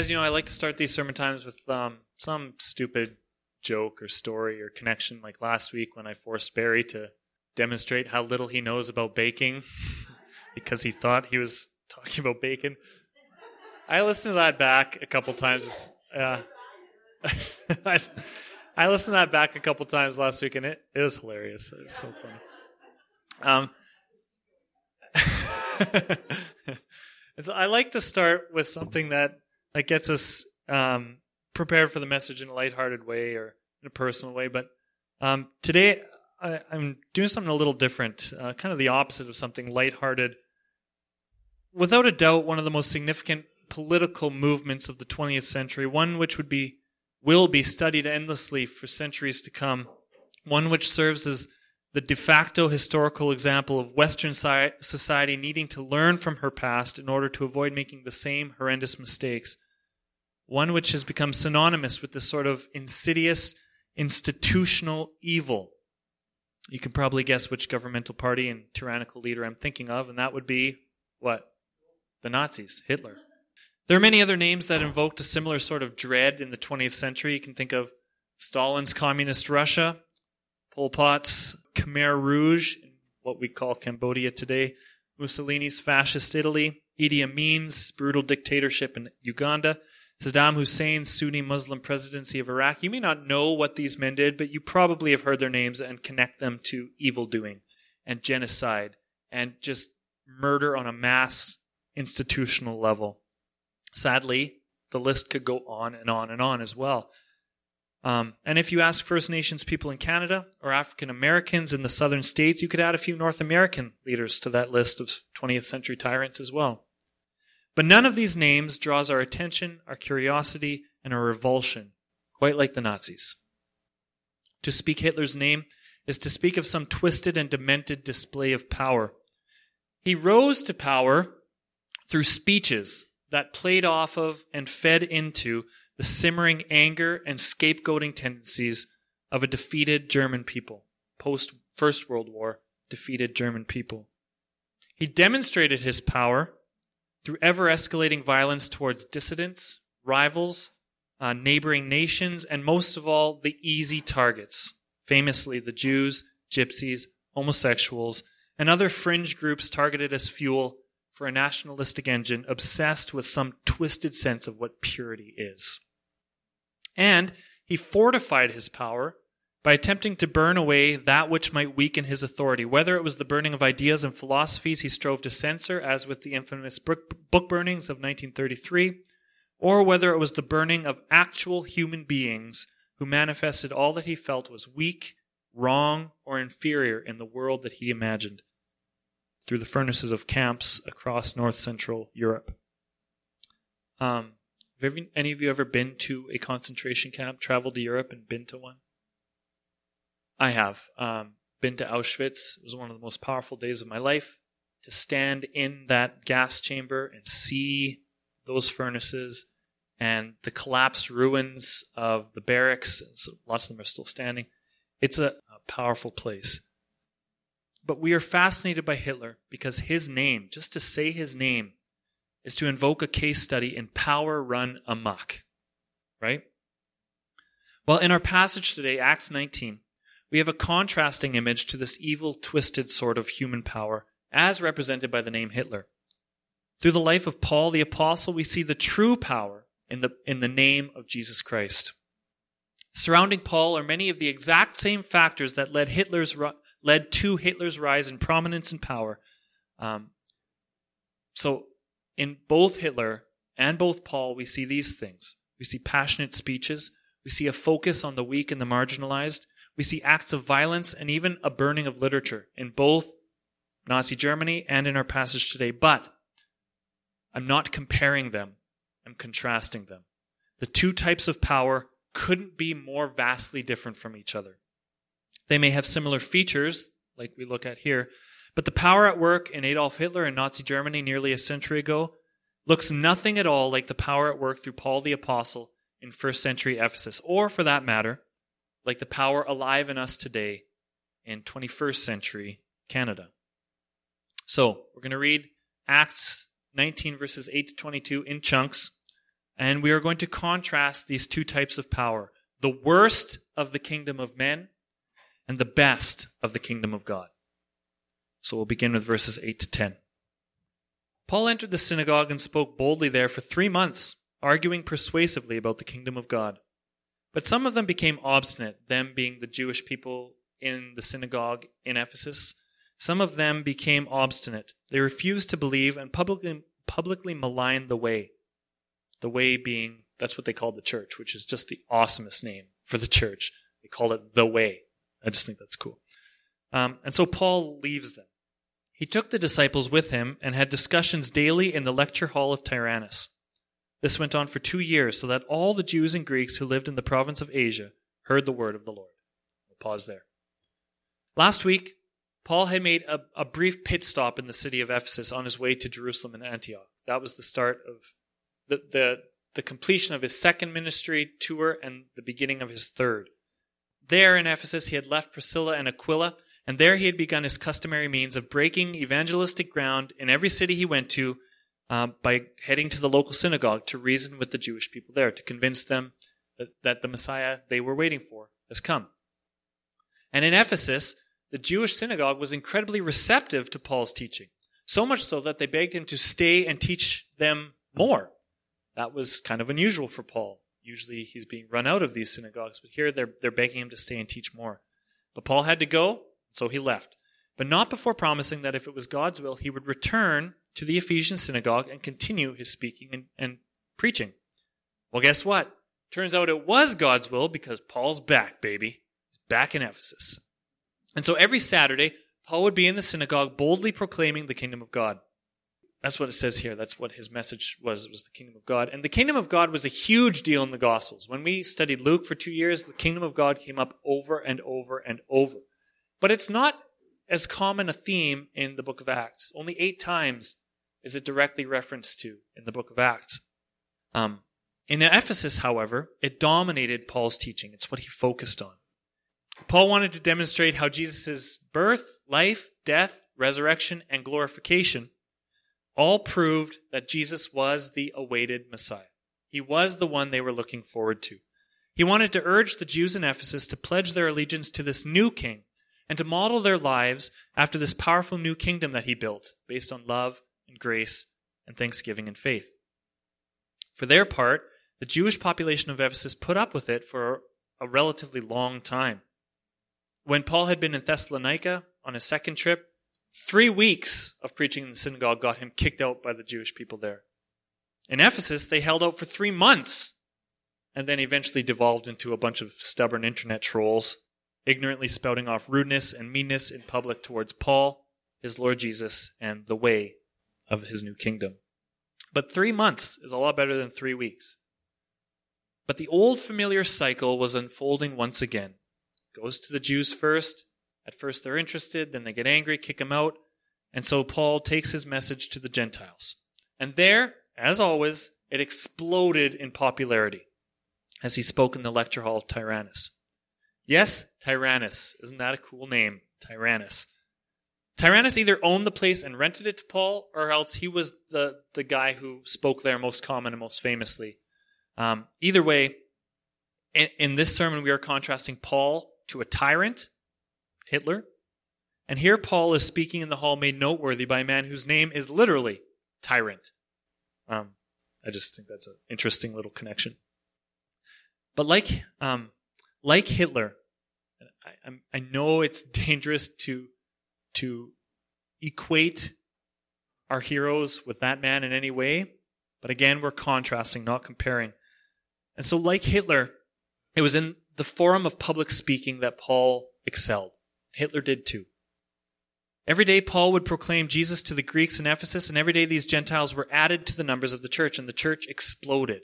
as you know, I like to start these sermon times with um, some stupid joke or story or connection, like last week when I forced Barry to demonstrate how little he knows about baking because he thought he was talking about bacon. I listened to that back a couple times. Uh, I, I listened to that back a couple times last week, and it, it was hilarious. It was so funny. Um, so I like to start with something that that gets us um, prepared for the message in a lighthearted way or in a personal way. But um, today I, am doing something a little different, uh, kind of the opposite of something lighthearted. Without a doubt, one of the most significant political movements of the 20th century, one which would be will be studied endlessly for centuries to come, one which serves as the de facto historical example of Western society needing to learn from her past in order to avoid making the same horrendous mistakes. One which has become synonymous with this sort of insidious institutional evil. You can probably guess which governmental party and tyrannical leader I'm thinking of, and that would be what? The Nazis, Hitler. There are many other names that invoked a similar sort of dread in the 20th century. You can think of Stalin's communist Russia, Pol Pot's Khmer Rouge, what we call Cambodia today, Mussolini's fascist Italy, Idi Amin's brutal dictatorship in Uganda, Saddam Hussein's Sunni Muslim presidency of Iraq. You may not know what these men did, but you probably have heard their names and connect them to evil doing and genocide and just murder on a mass institutional level. Sadly, the list could go on and on and on as well. Um, and if you ask First Nations people in Canada or African Americans in the southern states, you could add a few North American leaders to that list of 20th century tyrants as well. But none of these names draws our attention, our curiosity, and our revulsion, quite like the Nazis. To speak Hitler's name is to speak of some twisted and demented display of power. He rose to power through speeches that played off of and fed into the simmering anger and scapegoating tendencies of a defeated German people, post First World War defeated German people. He demonstrated his power through ever escalating violence towards dissidents, rivals, uh, neighboring nations, and most of all, the easy targets, famously the Jews, gypsies, homosexuals, and other fringe groups targeted as fuel for a nationalistic engine obsessed with some twisted sense of what purity is. And he fortified his power by attempting to burn away that which might weaken his authority, whether it was the burning of ideas and philosophies he strove to censor, as with the infamous book burnings of 1933, or whether it was the burning of actual human beings who manifested all that he felt was weak, wrong, or inferior in the world that he imagined through the furnaces of camps across north central Europe. Um, have any of you ever been to a concentration camp, traveled to Europe, and been to one? I have. Um, been to Auschwitz. It was one of the most powerful days of my life. To stand in that gas chamber and see those furnaces and the collapsed ruins of the barracks, so lots of them are still standing. It's a, a powerful place. But we are fascinated by Hitler because his name, just to say his name, is to invoke a case study in power run amok. Right? Well, in our passage today, Acts 19, we have a contrasting image to this evil, twisted sort of human power, as represented by the name Hitler. Through the life of Paul the Apostle, we see the true power in the, in the name of Jesus Christ. Surrounding Paul are many of the exact same factors that led Hitler's led to Hitler's rise in prominence and power. Um, so, in both Hitler and both Paul, we see these things. We see passionate speeches. We see a focus on the weak and the marginalized. We see acts of violence and even a burning of literature in both Nazi Germany and in our passage today. But I'm not comparing them, I'm contrasting them. The two types of power couldn't be more vastly different from each other. They may have similar features, like we look at here, but the power at work in Adolf Hitler and Nazi Germany nearly a century ago looks nothing at all like the power at work through Paul the Apostle in first century Ephesus, or for that matter, like the power alive in us today in 21st century Canada. So, we're going to read Acts 19, verses 8 to 22 in chunks. And we are going to contrast these two types of power the worst of the kingdom of men and the best of the kingdom of God. So we'll begin with verses 8 to 10. Paul entered the synagogue and spoke boldly there for three months, arguing persuasively about the kingdom of God. But some of them became obstinate, them being the Jewish people in the synagogue in Ephesus. Some of them became obstinate. They refused to believe and publicly, publicly maligned the way. The way being, that's what they called the church, which is just the awesomest name for the church. They call it the way. I just think that's cool. Um, and so Paul leaves them. He took the disciples with him and had discussions daily in the lecture hall of Tyrannus. This went on for two years, so that all the Jews and Greeks who lived in the province of Asia heard the word of the Lord. We'll pause there. Last week, Paul had made a, a, brief pit stop in the city of Ephesus on his way to Jerusalem and Antioch. That was the start of the, the, the completion of his second ministry tour and the beginning of his third. There in Ephesus, he had left Priscilla and Aquila, and there he had begun his customary means of breaking evangelistic ground in every city he went to uh, by heading to the local synagogue to reason with the Jewish people there, to convince them that, that the Messiah they were waiting for has come. And in Ephesus, the Jewish synagogue was incredibly receptive to Paul's teaching, so much so that they begged him to stay and teach them more. That was kind of unusual for Paul. Usually he's being run out of these synagogues, but here they're, they're begging him to stay and teach more. But Paul had to go, so he left. But not before promising that if it was God's will, he would return to the Ephesian synagogue and continue his speaking and, and preaching. Well, guess what? Turns out it was God's will because Paul's back, baby. He's back in Ephesus. And so every Saturday, Paul would be in the synagogue boldly proclaiming the kingdom of God. That's what it says here. That's what his message was, was the kingdom of God. And the kingdom of God was a huge deal in the Gospels. When we studied Luke for two years, the kingdom of God came up over and over and over. But it's not as common a theme in the book of Acts. Only eight times is it directly referenced to in the book of Acts. Um, in Ephesus, however, it dominated Paul's teaching. It's what he focused on. Paul wanted to demonstrate how Jesus' birth, life, death, resurrection, and glorification all proved that Jesus was the awaited Messiah. He was the one they were looking forward to. He wanted to urge the Jews in Ephesus to pledge their allegiance to this new king and to model their lives after this powerful new kingdom that he built, based on love and grace and thanksgiving and faith. For their part, the Jewish population of Ephesus put up with it for a relatively long time. When Paul had been in Thessalonica on his second trip, three weeks of preaching in the synagogue got him kicked out by the Jewish people there. In Ephesus, they held out for three months and then eventually devolved into a bunch of stubborn internet trolls, ignorantly spouting off rudeness and meanness in public towards Paul, his Lord Jesus, and the way of his new kingdom. But three months is a lot better than three weeks. But the old familiar cycle was unfolding once again goes to the Jews first. At first they're interested, then they get angry, kick him out. And so Paul takes his message to the Gentiles. And there, as always, it exploded in popularity as he spoke in the lecture hall of Tyrannus. Yes, Tyrannus. Isn't that a cool name? Tyrannus. Tyrannus either owned the place and rented it to Paul, or else he was the, the guy who spoke there most common and most famously. Um, either way, in, in this sermon, we are contrasting Paul to a tyrant, Hitler. And here Paul is speaking in the hall made noteworthy by a man whose name is literally tyrant. Um, I just think that's an interesting little connection. But like, um, like Hitler, I, I know it's dangerous to, to equate our heroes with that man in any way. But again, we're contrasting, not comparing. And so, like Hitler, it was in the forum of public speaking that Paul excelled. Hitler did too. Every day, Paul would proclaim Jesus to the Greeks in Ephesus, and every day these Gentiles were added to the numbers of the church, and the church exploded.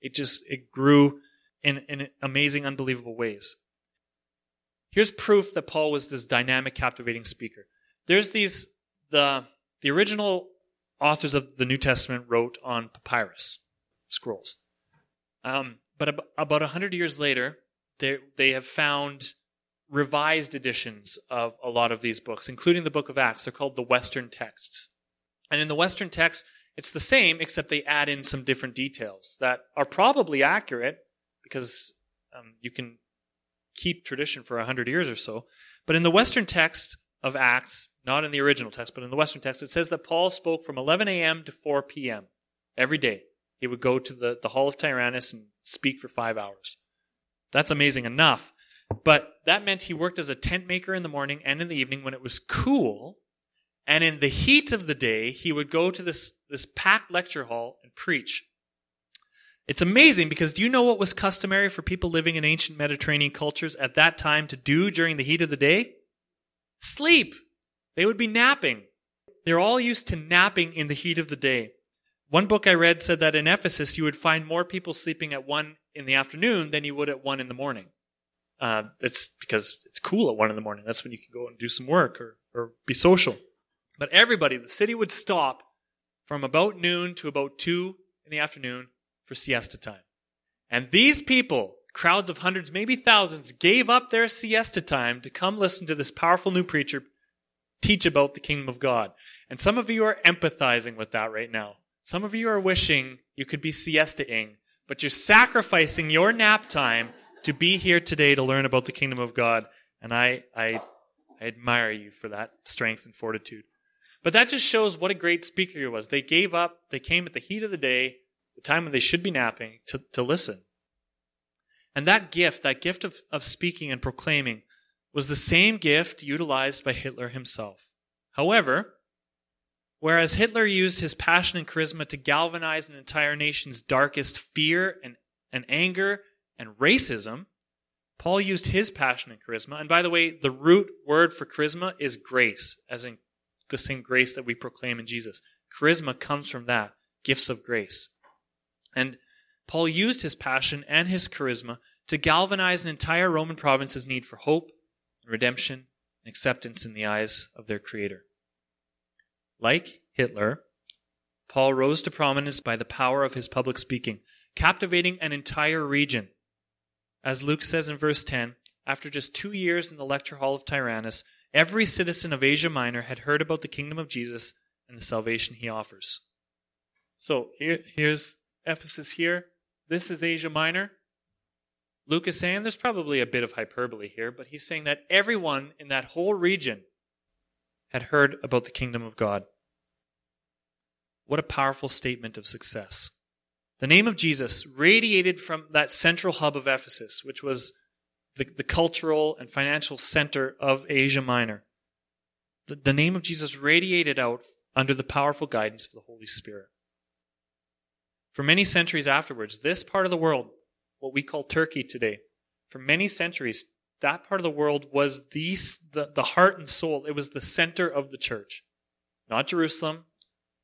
It just, it grew in, in amazing, unbelievable ways. Here's proof that Paul was this dynamic, captivating speaker. There's these, the, the original authors of the New Testament wrote on papyrus scrolls. Um, but ab- about 100 years later, they, they have found revised editions of a lot of these books, including the book of Acts. They're called the Western texts. And in the Western texts, It's the same, except they add in some different details that are probably accurate because um, you can keep tradition for a hundred years or so. But in the Western text of Acts, not in the original text, but in the Western text, it says that Paul spoke from 11 a.m. to 4 p.m. every day. He would go to the, the Hall of Tyrannus and speak for five hours. That's amazing enough. But that meant he worked as a tent maker in the morning and in the evening when it was cool and in the heat of the day, he would go to this, this packed lecture hall and preach. It's amazing because do you know what was customary for people living in ancient Mediterranean cultures at that time to do during the heat of the day? Sleep. They would be napping. They're all used to napping in the heat of the day. One book I read said that in Ephesus, you would find more people sleeping at 1 in the afternoon than you would at 1 in the morning. Uh, it's because it's cool at 1 in the morning. That's when you can go and do some work or, or be social. But everybody, the city would stop from about noon to about 2 in the afternoon for siesta time. And these people, crowds of hundreds, maybe thousands, gave up their siesta time to come listen to this powerful new preacher teach about the kingdom of God. And some of you are empathizing with that right now. Some of you are wishing you could be siestaing, but you're sacrificing your nap time to be here today to learn about the kingdom of God. And I, I, I admire you for that strength and fortitude. But that just shows what a great speaker he was. They gave up, they came at the heat of the day, the time when they should be napping, to, to listen. And that gift, that gift of, of speaking and proclaiming, was the same gift utilized by Hitler himself. However, whereas Hitler used his passion and charisma to galvanize an entire nation's darkest fear and, and anger and racism, Paul used his passion and charisma. And by the way, the root word for charisma is grace, as in the same grace that we proclaim in Jesus. Charisma comes from that, gifts of grace. And Paul used his passion and his charisma to galvanize an entire Roman province's need for hope, redemption, and acceptance in the eyes of their Creator. Like Hitler, Paul rose to prominence by the power of his public speaking, captivating an entire region. As Luke says in verse 10, after just two years in the lecture hall of Tyrannus, Every citizen of Asia Minor had heard about the kingdom of Jesus and the salvation he offers. So here, here's Ephesus here. This is Asia Minor. Luke is saying there's probably a bit of hyperbole here, but he's saying that everyone in that whole region had heard about the kingdom of God. What a powerful statement of success. The name of Jesus radiated from that central hub of Ephesus, which was the, the cultural and financial center of Asia Minor. The, the name of Jesus radiated out under the powerful guidance of the Holy Spirit. For many centuries afterwards, this part of the world, what we call Turkey today, for many centuries, that part of the world was the, the, the heart and soul. It was the center of the church. Not Jerusalem,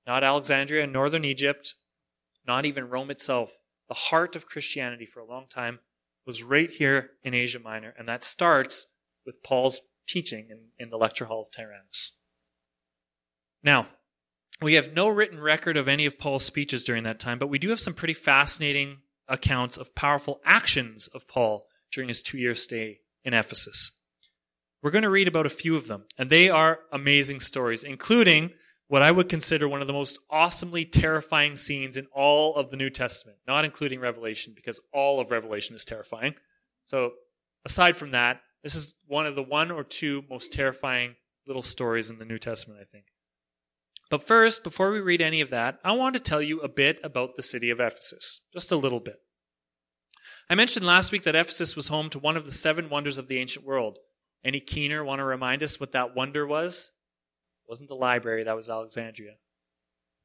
not Alexandria, in northern Egypt, not even Rome itself. The heart of Christianity for a long time was right here in Asia Minor, and that starts with Paul's teaching in, in the lecture hall of Tyrannus. Now, we have no written record of any of Paul's speeches during that time, but we do have some pretty fascinating accounts of powerful actions of Paul during his two year stay in Ephesus. We're going to read about a few of them, and they are amazing stories, including what I would consider one of the most awesomely terrifying scenes in all of the New Testament, not including Revelation, because all of Revelation is terrifying. So, aside from that, this is one of the one or two most terrifying little stories in the New Testament, I think. But first, before we read any of that, I want to tell you a bit about the city of Ephesus. Just a little bit. I mentioned last week that Ephesus was home to one of the seven wonders of the ancient world. Any keener want to remind us what that wonder was? It wasn't the library, that was Alexandria.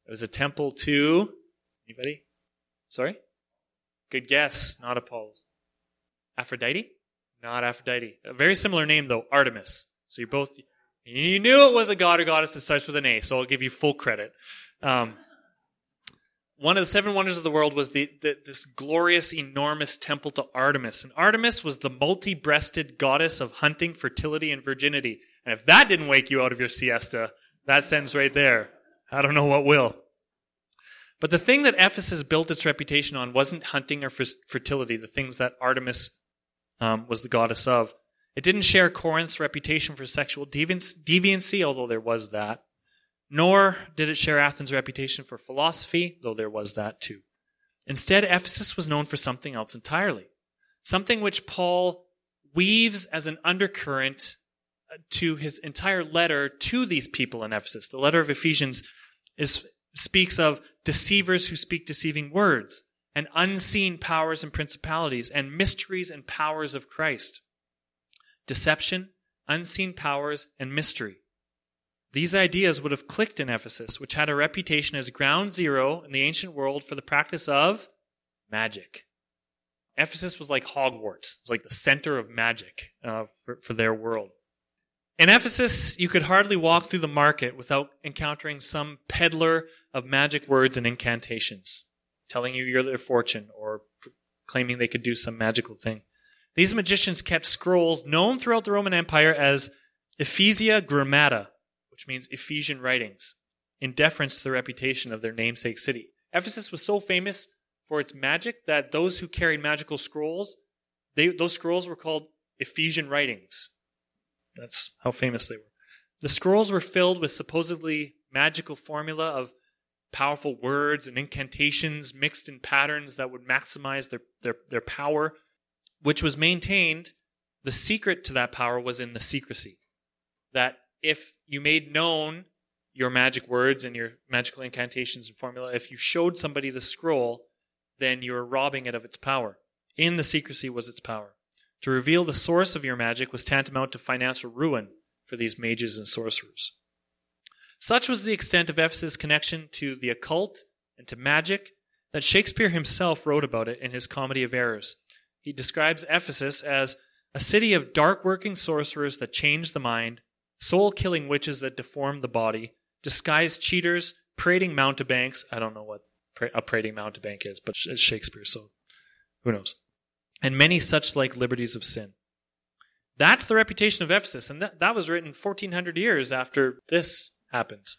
It was a temple to anybody? Sorry? Good guess, not Apollo. Aphrodite? Not Aphrodite. A very similar name though, Artemis. So you're both you knew it was a god or goddess that starts with an A, so I'll give you full credit. Um, one of the seven wonders of the world was the, the, this glorious, enormous temple to Artemis. And Artemis was the multi breasted goddess of hunting, fertility, and virginity. And if that didn't wake you out of your siesta, that sentence right there, I don't know what will. But the thing that Ephesus built its reputation on wasn't hunting or fertility, the things that Artemis um, was the goddess of. It didn't share Corinth's reputation for sexual deviancy, although there was that. nor did it share Athens' reputation for philosophy, though there was that too. Instead, Ephesus was known for something else entirely, something which Paul weaves as an undercurrent uh, to his entire letter to these people in Ephesus. The letter of Ephesians is, speaks of deceivers who speak deceiving words, and unseen powers and principalities, and mysteries and powers of Christ. Deception, unseen powers, and mystery. These ideas would have clicked in Ephesus, which had a reputation as ground zero in the ancient world for the practice of magic. Ephesus was like Hogwarts. It's like the center of magic uh, for, for their world. In Ephesus, you could hardly walk through the market without encountering some peddler of magic words and incantations, telling you their fortune or claiming they could do some magical thing. These magicians kept scrolls known throughout the Roman Empire as Ephesia Grammata, which means Ephesian writings, in deference to the reputation of their namesake city. Ephesus was so famous for its magic that those who carried magical scrolls, they, those scrolls were called Ephesian writings. That's how famous they were. The scrolls were filled with supposedly magical formula of powerful words and incantations mixed in patterns that would maximize their, their, their power, which was maintained. The secret to that power was in the secrecy. That if you made known your magic words and your magical incantations and formula, if you showed somebody the scroll, then you're robbing it of its power. In the secrecy was its power. To reveal the source of your magic was tantamount to financial ruin for these mages and sorcerers. Such was the extent of Ephesus' connection to the occult and to magic that Shakespeare himself wrote about it in his Comedy of Errors. He describes Ephesus as a city of dark working sorcerers that change the mind, soul killing witches that deform the body, disguised cheaters, prating mountebanks. I don't know what a prating mountebank is, but it's Shakespeare, so who knows? And many such like liberties of sin. That's the reputation of Ephesus, and that, that was written 1400 years after this happens.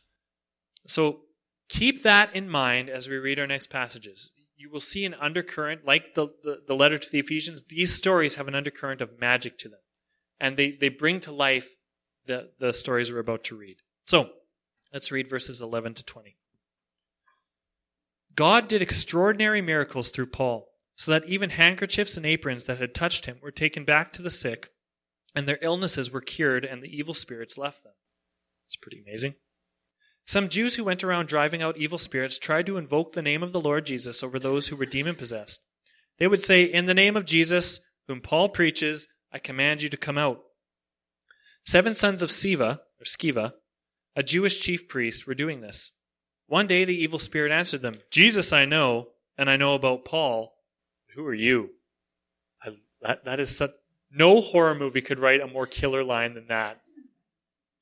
So keep that in mind as we read our next passages. You will see an undercurrent, like the, the, the letter to the Ephesians, these stories have an undercurrent of magic to them. And they, they bring to life the, the stories we're about to read. So, let's read verses 11 to 20. God did extraordinary miracles through Paul, so that even handkerchiefs and aprons that had touched him were taken back to the sick, and their illnesses were cured, and the evil spirits left them. It's pretty amazing. Some Jews who went around driving out evil spirits tried to invoke the name of the Lord Jesus over those who were demon possessed. They would say, In the name of Jesus, whom Paul preaches, I command you to come out. Seven sons of Siva, or Sceva, a Jewish chief priest, were doing this. One day the evil spirit answered them, Jesus I know, and I know about Paul. Who are you? I, that, that is such. No horror movie could write a more killer line than that.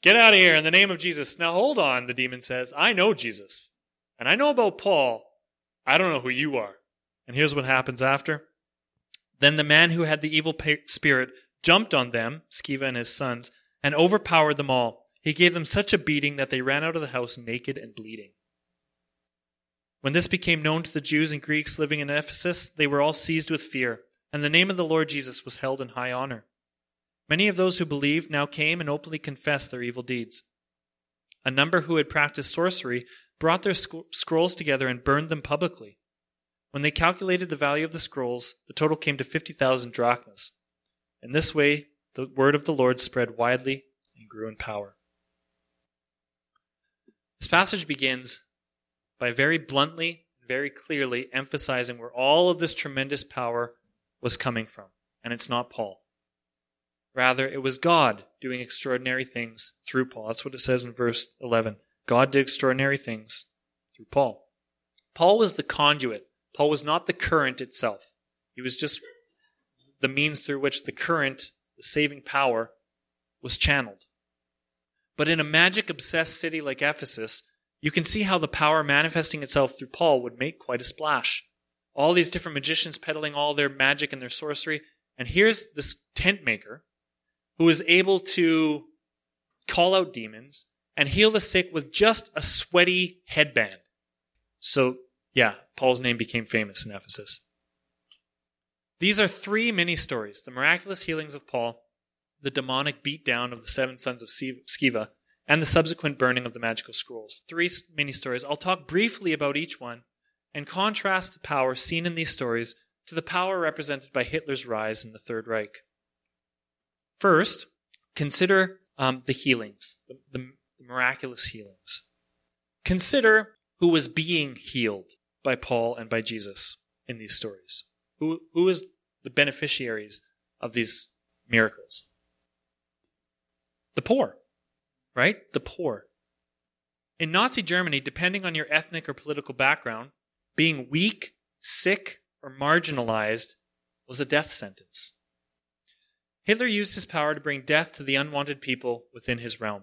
Get out of here in the name of Jesus. Now hold on, the demon says. I know Jesus. And I know about Paul. I don't know who you are. And here's what happens after. Then the man who had the evil spirit jumped on them, Sceva and his sons, and overpowered them all. He gave them such a beating that they ran out of the house naked and bleeding. When this became known to the Jews and Greeks living in Ephesus, they were all seized with fear, and the name of the Lord Jesus was held in high honor. Many of those who believed now came and openly confessed their evil deeds. A number who had practiced sorcery brought their sc- scrolls together and burned them publicly. When they calculated the value of the scrolls, the total came to 50,000 drachmas. In this way, the word of the Lord spread widely and grew in power. This passage begins by very bluntly, very clearly emphasizing where all of this tremendous power was coming from. And it's not Paul. Rather, it was God doing extraordinary things through Paul. That's what it says in verse 11. God did extraordinary things through Paul. Paul was the conduit. Paul was not the current itself. He was just the means through which the current the saving power was channeled. But in a magic obsessed city like Ephesus, you can see how the power manifesting itself through Paul would make quite a splash. All these different magicians peddling all their magic and their sorcery. And here's this tent maker who is able to call out demons and heal the sick with just a sweaty headband. So, yeah, Paul's name became famous in Ephesus. These are three mini stories the miraculous healings of Paul, the demonic beatdown of the seven sons of Sceva, and the subsequent burning of the magical scrolls. Three mini stories. I'll talk briefly about each one and contrast the power seen in these stories to the power represented by Hitler's rise in the Third Reich. First, consider um, the healings, the, the, the miraculous healings. Consider who was being healed by Paul and by Jesus in these stories. Who, who is the beneficiaries of these miracles? The poor, right? The poor. In Nazi Germany, depending on your ethnic or political background, being weak, sick, or marginalized was a death sentence. Hitler used his power to bring death to the unwanted people within his realm.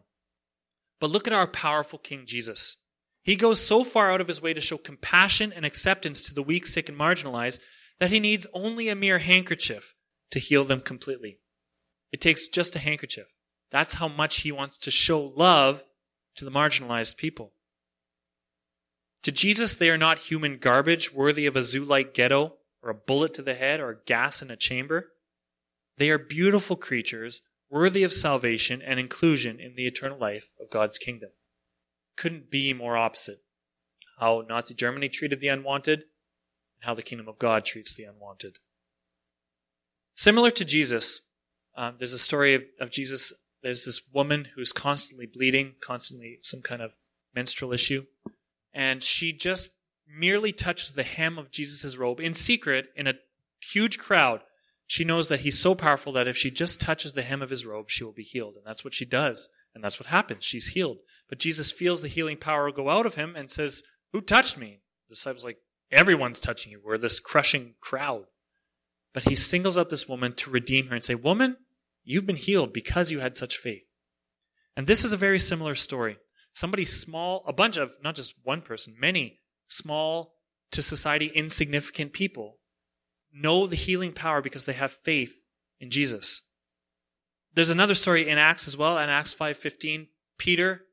But look at our powerful King Jesus. He goes so far out of his way to show compassion and acceptance to the weak, sick, and marginalized that he needs only a mere handkerchief to heal them completely. It takes just a handkerchief. That's how much he wants to show love to the marginalized people. To Jesus, they are not human garbage worthy of a zoo like ghetto or a bullet to the head or gas in a chamber. They are beautiful creatures worthy of salvation and inclusion in the eternal life of God's kingdom. Couldn't be more opposite. How Nazi Germany treated the unwanted, and how the kingdom of God treats the unwanted. Similar to Jesus, um, there's a story of, of Jesus. There's this woman who's constantly bleeding, constantly some kind of menstrual issue and she just merely touches the hem of Jesus' robe in secret in a huge crowd. She knows that he's so powerful that if she just touches the hem of his robe, she will be healed. And that's what she does. And that's what happens. She's healed. But Jesus feels the healing power go out of him and says, Who touched me? The disciples like, Everyone's touching you. We're this crushing crowd. But he singles out this woman to redeem her and say, Woman, you've been healed because you had such faith. And this is a very similar story somebody small, a bunch of, not just one person, many small to society insignificant people know the healing power because they have faith in Jesus. There's another story in Acts as well, in Acts 5:15, Peter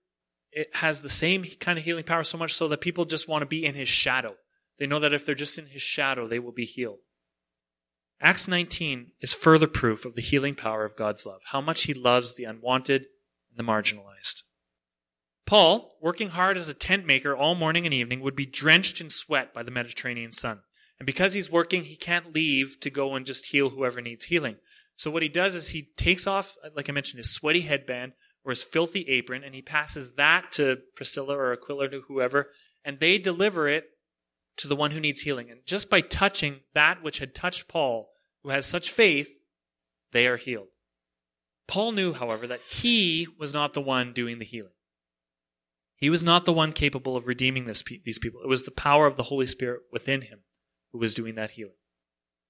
it has the same kind of healing power so much so that people just want to be in his shadow. They know that if they're just in his shadow, they will be healed. Acts 19 is further proof of the healing power of God's love, how much he loves the unwanted and the marginalized. Paul, working hard as a tent maker all morning and evening, would be drenched in sweat by the Mediterranean sun. And because he's working, he can't leave to go and just heal whoever needs healing. So what he does is he takes off, like I mentioned, his sweaty headband or his filthy apron, and he passes that to Priscilla or Aquila to whoever, and they deliver it to the one who needs healing. And just by touching that which had touched Paul, who has such faith, they are healed. Paul knew, however, that he was not the one doing the healing. He was not the one capable of redeeming this, these people. It was the power of the Holy Spirit within him who was doing that healing.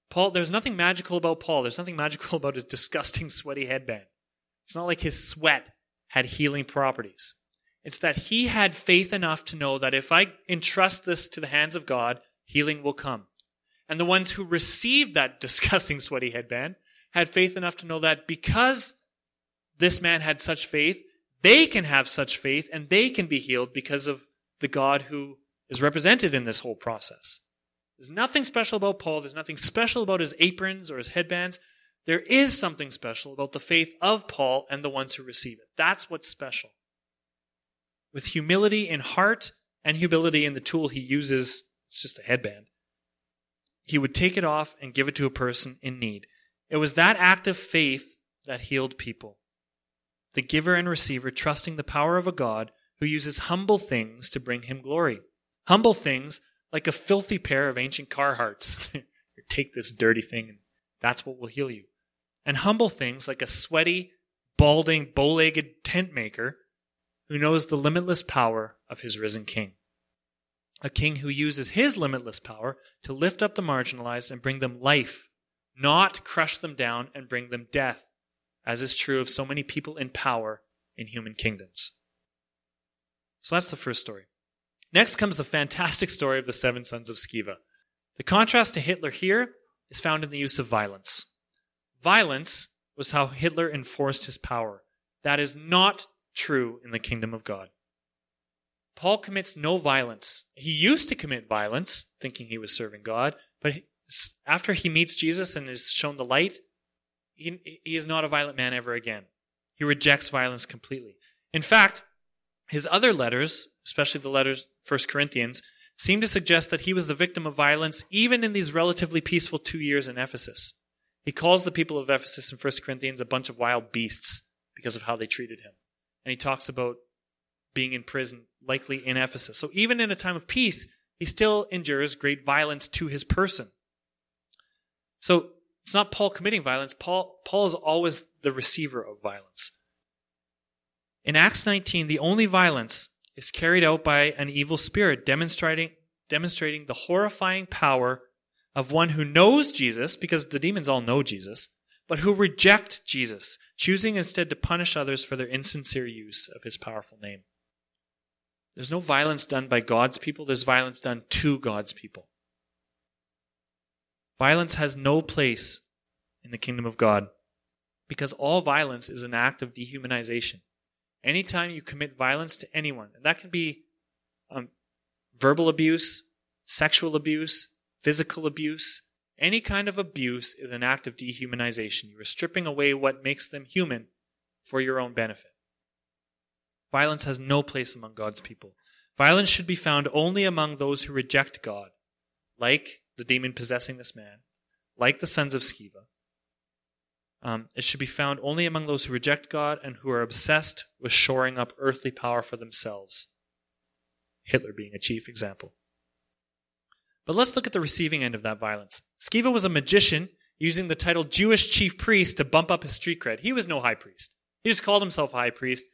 Paul, there's nothing magical about Paul. There's nothing magical about his disgusting, sweaty headband. It's not like his sweat had healing properties. It's that he had faith enough to know that if I entrust this to the hands of God, healing will come. And the ones who received that disgusting, sweaty headband had faith enough to know that because this man had such faith, they can have such faith and they can be healed because of the God who is represented in this whole process. There's nothing special about Paul. There's nothing special about his aprons or his headbands. There is something special about the faith of Paul and the ones who receive it. That's what's special. With humility in heart and humility in the tool he uses, it's just a headband, he would take it off and give it to a person in need. It was that act of faith that healed people the giver and receiver trusting the power of a God who uses humble things to bring him glory. Humble things like a filthy pair of ancient Carhartts. Take this dirty thing and that's what will heal you. And humble things like a sweaty, balding, bow legged tent maker who knows the limitless power of his risen king. A king who uses his limitless power to lift up the marginalized and bring them life, not crush them down and bring them death as is true of so many people in power in human kingdoms. So that's the first story. Next comes the fantastic story of the seven sons of Sceva. The contrast to Hitler here is found in the use of violence. Violence was how Hitler enforced his power. That is not true in the kingdom of God. Paul commits no violence. He used to commit violence, thinking he was serving God, but after he meets Jesus and is shown the light, he, he is not a violent man ever again. He rejects violence completely. In fact, His other letters, especially the letters 1 Corinthians, seem to suggest that he was the victim of violence even in these relatively peaceful two years in Ephesus. He calls the people of Ephesus in 1 Corinthians a bunch of wild beasts because of how they treated him. And he talks about being in prison, likely in Ephesus. So even in a time of peace, he still endures great violence to his person. So it's not Paul committing violence. Paul, Paul is always the receiver of violence. In Acts 19, the only violence is carried out by an evil spirit, demonstrating, demonstrating the horrifying power of one who knows Jesus, because the demons all know Jesus, but who reject Jesus, choosing instead to punish others for their insincere use of his powerful name. There's no violence done by God's people, there's violence done to God's people. Violence has no place in the kingdom of God because all violence is an act of dehumanization. Anytime you commit violence to anyone, and that can be um, verbal abuse, sexual abuse, physical abuse, any kind of abuse is an act of dehumanization. You are stripping away what makes them human for your own benefit. Violence has no place among God's people. Violence should be found only among those who reject God, like the demon possessing this man, like the sons of Sceva. Um, it should be found only among those who reject God and who are obsessed with shoring up earthly power for themselves. Hitler being a chief example. But let's look at the receiving end of that violence. Sceva was a magician using the title Jewish chief priest to bump up his street cred. He was no high priest. He just called himself high priest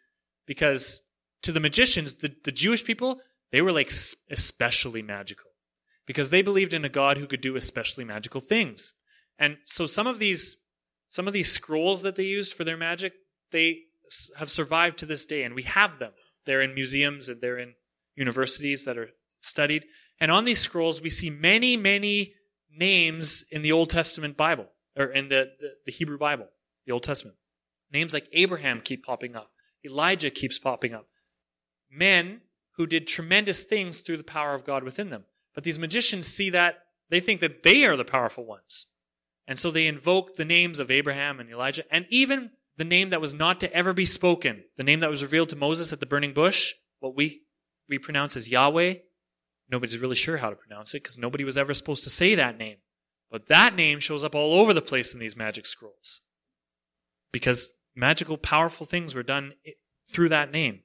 because to the magicians, the, the Jewish people, they were like especially magical because they believed in a God who could do especially magical things. And so some of these some of these scrolls that they used for their magic, they have survived to this day and we have them. They're in museums and they're in universities that are studied. And on these scrolls, we see many, many names in the Old Testament Bible, or in the, the, the Hebrew Bible, the Old Testament. Names like Abraham keep popping up. Elijah keeps popping up. Men who did tremendous things through the power of God within them. But these magicians see that, they think that they are the powerful ones. And so they invoke the names of Abraham and Elijah, and even the name that was not to ever be spoken, the name that was revealed to Moses at the burning bush, what we, we pronounce as Yahweh, Nobody's really sure how to pronounce it because nobody was ever supposed to say that name. But that name shows up all over the place in these magic scrolls because magical, powerful things were done through that name.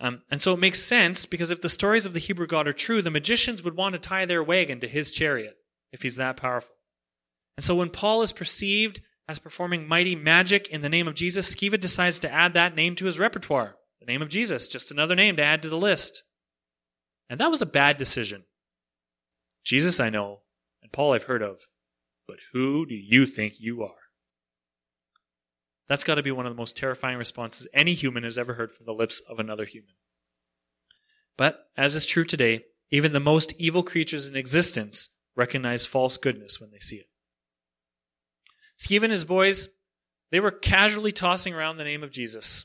Um, and so it makes sense because if the stories of the Hebrew God are true, the magicians would want to tie their wagon to his chariot if he's that powerful. And so when Paul is perceived as performing mighty magic in the name of Jesus, Sceva decides to add that name to his repertoire. The name of Jesus, just another name to add to the list. And that was a bad decision. Jesus I know, and Paul I've heard of, but who do you think you are? That's got to be one of the most terrifying responses any human has ever heard from the lips of another human. But, as is true today, even the most evil creatures in existence recognize false goodness when they see it. Sceva and his boys, they were casually tossing around the name of Jesus,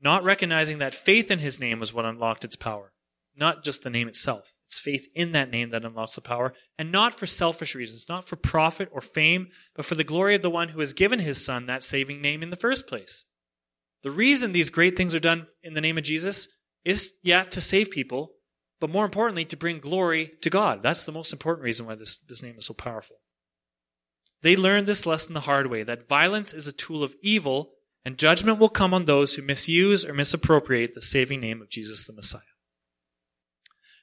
not recognizing that faith in his name was what unlocked its power not just the name itself. It's faith in that name that unlocks the power, and not for selfish reasons, not for profit or fame, but for the glory of the one who has given his son that saving name in the first place. The reason these great things are done in the name of Jesus is, yeah, to save people, but more importantly, to bring glory to God. That's the most important reason why this, this name is so powerful. They learned this lesson the hard way that violence is a tool of evil, and judgment will come on those who misuse or misappropriate the saving name of Jesus the Messiah.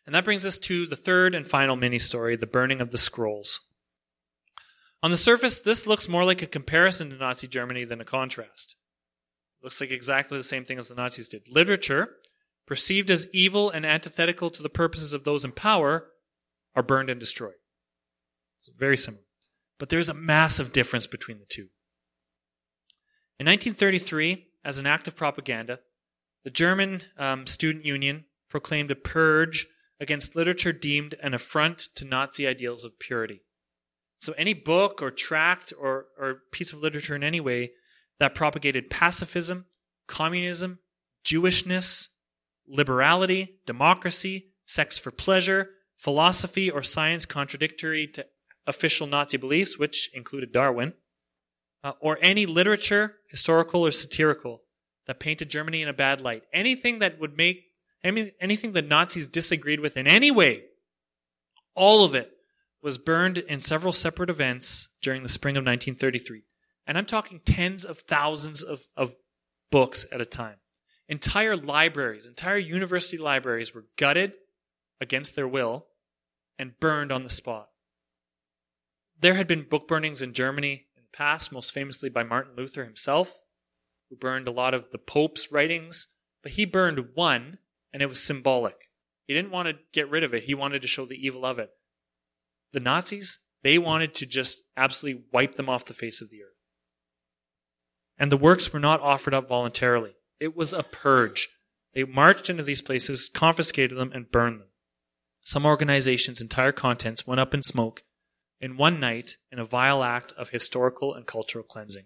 And that brings us to the third and final mini story, the burning of the scrolls. On the surface, this looks more like a comparison to Nazi Germany than a contrast. It looks like exactly the same thing as the Nazis did. Literature, perceived as evil and antithetical to the purposes of those in power, are burned and destroyed. It's very similar. But there's a massive difference between the two. In 1933, as an act of propaganda, the German um, Student Union proclaimed a purge against literature deemed an affront to Nazi ideals of purity. So any book or tract or, or piece of literature in any way that propagated pacifism, communism, Jewishness, liberality, democracy, sex for pleasure, philosophy or science contradictory to official Nazi beliefs, which included Darwin, uh, or any literature, historical or satirical, that painted Germany in a bad light, anything that would make, I mean, anything the Nazis disagreed with in any way, all of it was burned in several separate events during the spring of 1933. And I'm talking tens of thousands of, of books at a time. Entire libraries, entire university libraries were gutted against their will and burned on the spot. There had been book burnings in Germany in the past, most famously by Martin Luther himself, who burned a lot of the Pope's writings, but he burned one, and it was symbolic. He didn't want to get rid of it, he wanted to show the evil of it. The Nazis, they wanted to just absolutely wipe them off the face of the earth. And the works were not offered up voluntarily. It was a purge. They marched into these places, confiscated them, and burned them. Some organizations' entire contents went up in smoke in one night in a vile act of historical and cultural cleansing.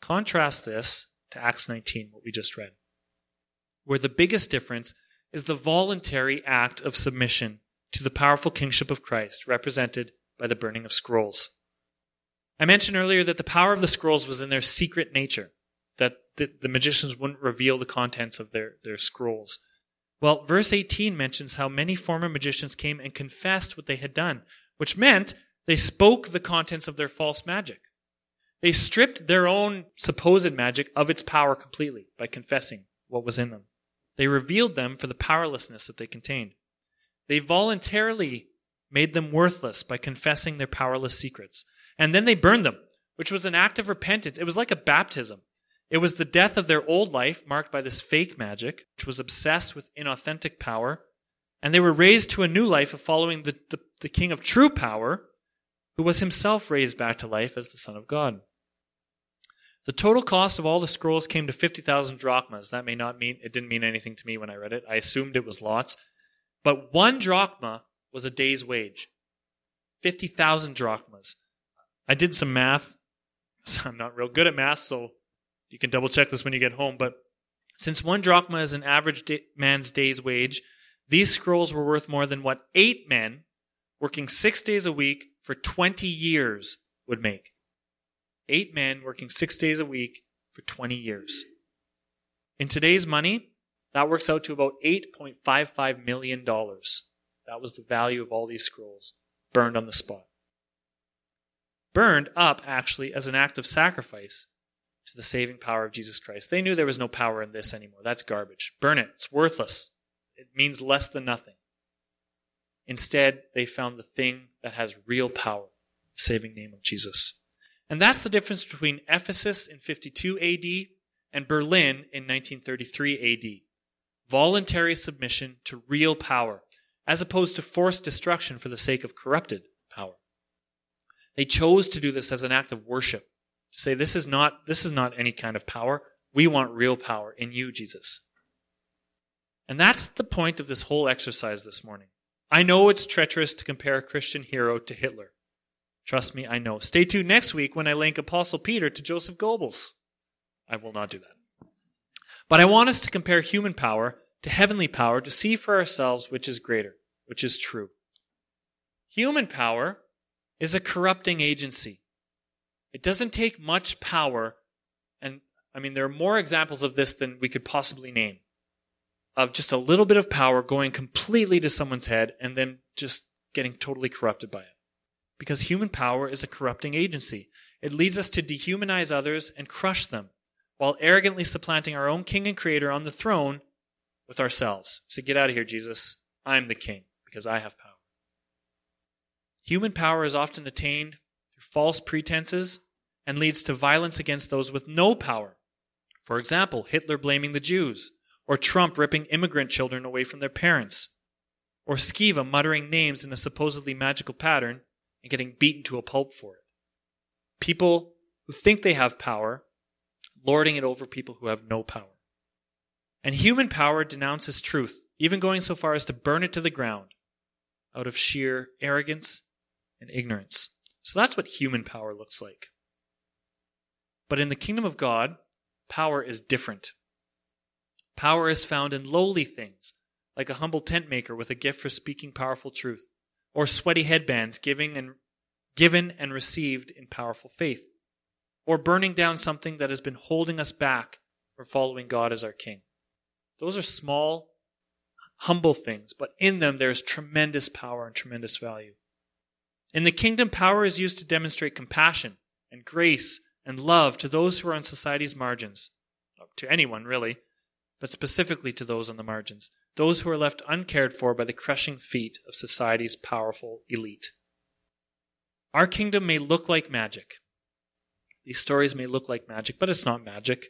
Contrast this to Acts 19, what we just read, where the biggest difference is the voluntary act of submission to the powerful kingship of Christ, represented by the burning of scrolls. I mentioned earlier that the power of the scrolls was in their secret nature, that the, the magicians wouldn't reveal the contents of their, their scrolls. Well, verse 18 mentions how many former magicians came and confessed what they had done, which meant they spoke the contents of their false magic. They stripped their own supposed magic of its power completely by confessing what was in them. They revealed them for the powerlessness that they contained. They voluntarily made them worthless by confessing their powerless secrets. And then they burned them, which was an act of repentance. It was like a baptism. It was the death of their old life, marked by this fake magic, which was obsessed with inauthentic power. And they were raised to a new life of following the, the, the King of true power, who was himself raised back to life as the Son of God. The total cost of all the scrolls came to 50,000 drachmas. That may not mean, it didn't mean anything to me when I read it. I assumed it was lots. But one drachma was a day's wage. 50,000 drachmas. I did some math. I'm not real good at math, so you can double check this when you get home. But since one drachma is an average day, man's day's wage, these scrolls were worth more than what eight men working six days a week for 20 years would make. Eight men working six days a week for 20 years. In today's money, that works out to about $8.55 million. That was the value of all these scrolls burned on the spot. Burned up, actually, as an act of sacrifice the saving power of Jesus Christ. They knew there was no power in this anymore. That's garbage. Burn it. It's worthless. It means less than nothing. Instead, they found the thing that has real power the saving name of Jesus. And that's the difference between Ephesus in 52 AD and Berlin in 1933 AD voluntary submission to real power, as opposed to forced destruction for the sake of corrupted power. They chose to do this as an act of worship, to say, this is not, this is not any kind of power. We want real power in you, Jesus. And that's the point of this whole exercise this morning. I know it's treacherous to compare a Christian hero to Hitler. Trust me, I know. Stay tuned next week when I link Apostle Peter to Joseph Goebbels. I will not do that. But I want us to compare human power to heavenly power to see for ourselves which is greater, which is true. Human power is a corrupting agency. It doesn't take much power, and I mean, there are more examples of this than we could possibly name, of just a little bit of power going completely to someone's head and then just getting totally corrupted by it. Because human power is a corrupting agency. It leads us to dehumanize others and crush them while arrogantly supplanting our own king and creator on the throne with ourselves. So get out of here, Jesus. I'm the king because I have power. Human power is often attained through false pretenses and leads to violence against those with no power. For example, Hitler blaming the Jews, or Trump ripping immigrant children away from their parents, or Sceva muttering names in a supposedly magical pattern and getting beaten to a pulp for it. People who think they have power lording it over people who have no power. And human power denounces truth, even going so far as to burn it to the ground out of sheer arrogance and ignorance. So that's what human power looks like. But in the kingdom of God, power is different. Power is found in lowly things, like a humble tent maker with a gift for speaking powerful truth, or sweaty headbands giving and given and received in powerful faith. or burning down something that has been holding us back from following God as our King. Those are small, humble things, but in them there is tremendous power and tremendous value. In the kingdom, power is used to demonstrate compassion and grace and love to those who are on society's margins, to anyone really, but specifically to those on the margins, those who are left uncared for by the crushing feet of society's powerful elite. Our kingdom may look like magic. These stories may look like magic, but it's not magic.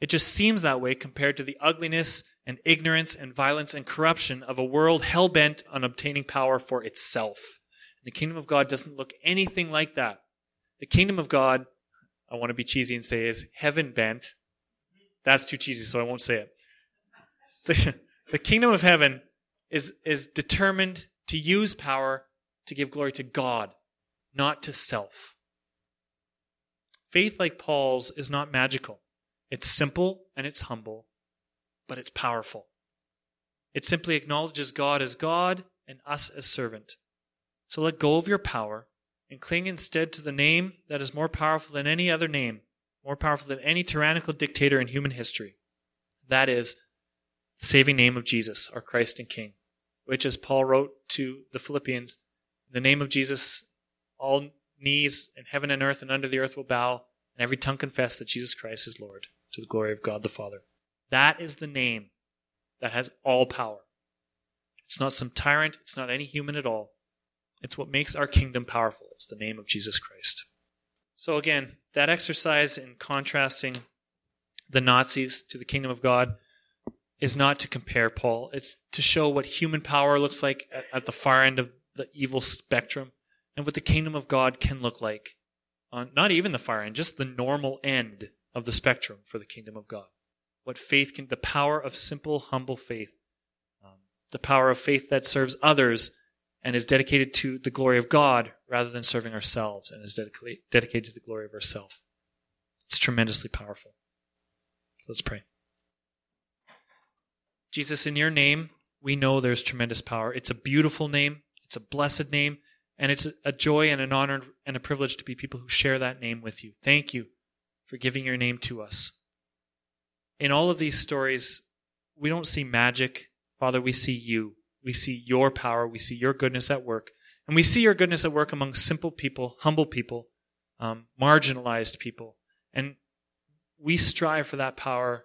It just seems that way compared to the ugliness and ignorance and violence and corruption of a world hell bent on obtaining power for itself. The kingdom of God doesn't look anything like that. The kingdom of God, I want to be cheesy and say, is heaven bent. That's too cheesy, so I won't say it. The, the kingdom of heaven is, is determined to use power to give glory to God, not to self. Faith like Paul's is not magical. It's simple and it's humble, but it's powerful. It simply acknowledges God as God and us as servant. So let go of your power and cling instead to the name that is more powerful than any other name, more powerful than any tyrannical dictator in human history. That is the saving name of Jesus, our Christ and King, which, as Paul wrote to the Philippians, in the name of Jesus, all knees in heaven and earth and under the earth will bow, and every tongue confess that Jesus Christ is Lord, to the glory of God the Father. That is the name that has all power. It's not some tyrant, it's not any human at all. It's what makes our kingdom powerful. It's the name of Jesus Christ. So, again, that exercise in contrasting the Nazis to the kingdom of God is not to compare Paul. It's to show what human power looks like at, at the far end of the evil spectrum and what the kingdom of God can look like on not even the far end, just the normal end of the spectrum for the kingdom of God. What faith can, the power of simple, humble faith, um, the power of faith that serves others and is dedicated to the glory of God rather than serving ourselves and is dedicated to the glory of ourselves. It's tremendously powerful. Let's pray. Jesus, in your name, we know there's tremendous power. It's a beautiful name, it's a blessed name, and it's a joy and an honor and a privilege to be people who share that name with you. Thank you for giving your name to us. In all of these stories, we don't see magic. Father, we see you. We see your power. We see your goodness at work. And we see your goodness at work among simple people, humble people, um, marginalized people. And we strive for that power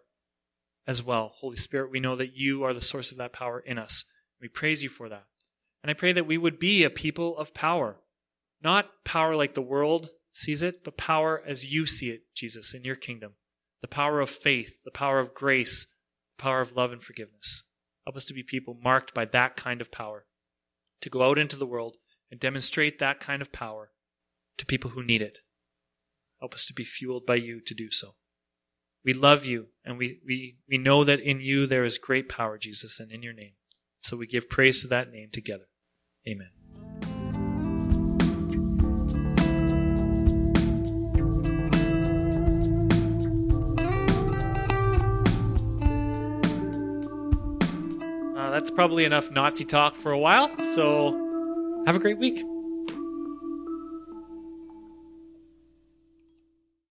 as well. Holy Spirit, we know that you are the source of that power in us. We praise you for that. And I pray that we would be a people of power. Not power like the world sees it, but power as you see it, Jesus, in your kingdom. The power of faith, the power of grace, the power of love and forgiveness. Help us to be people marked by that kind of power, to go out into the world and demonstrate that kind of power to people who need it. Help us to be fueled by you to do so. We love you, and we, we, we know that in you there is great power, Jesus, and in your name. So we give praise to that name together. Amen. That's probably enough Nazi talk for a while. So have a great week.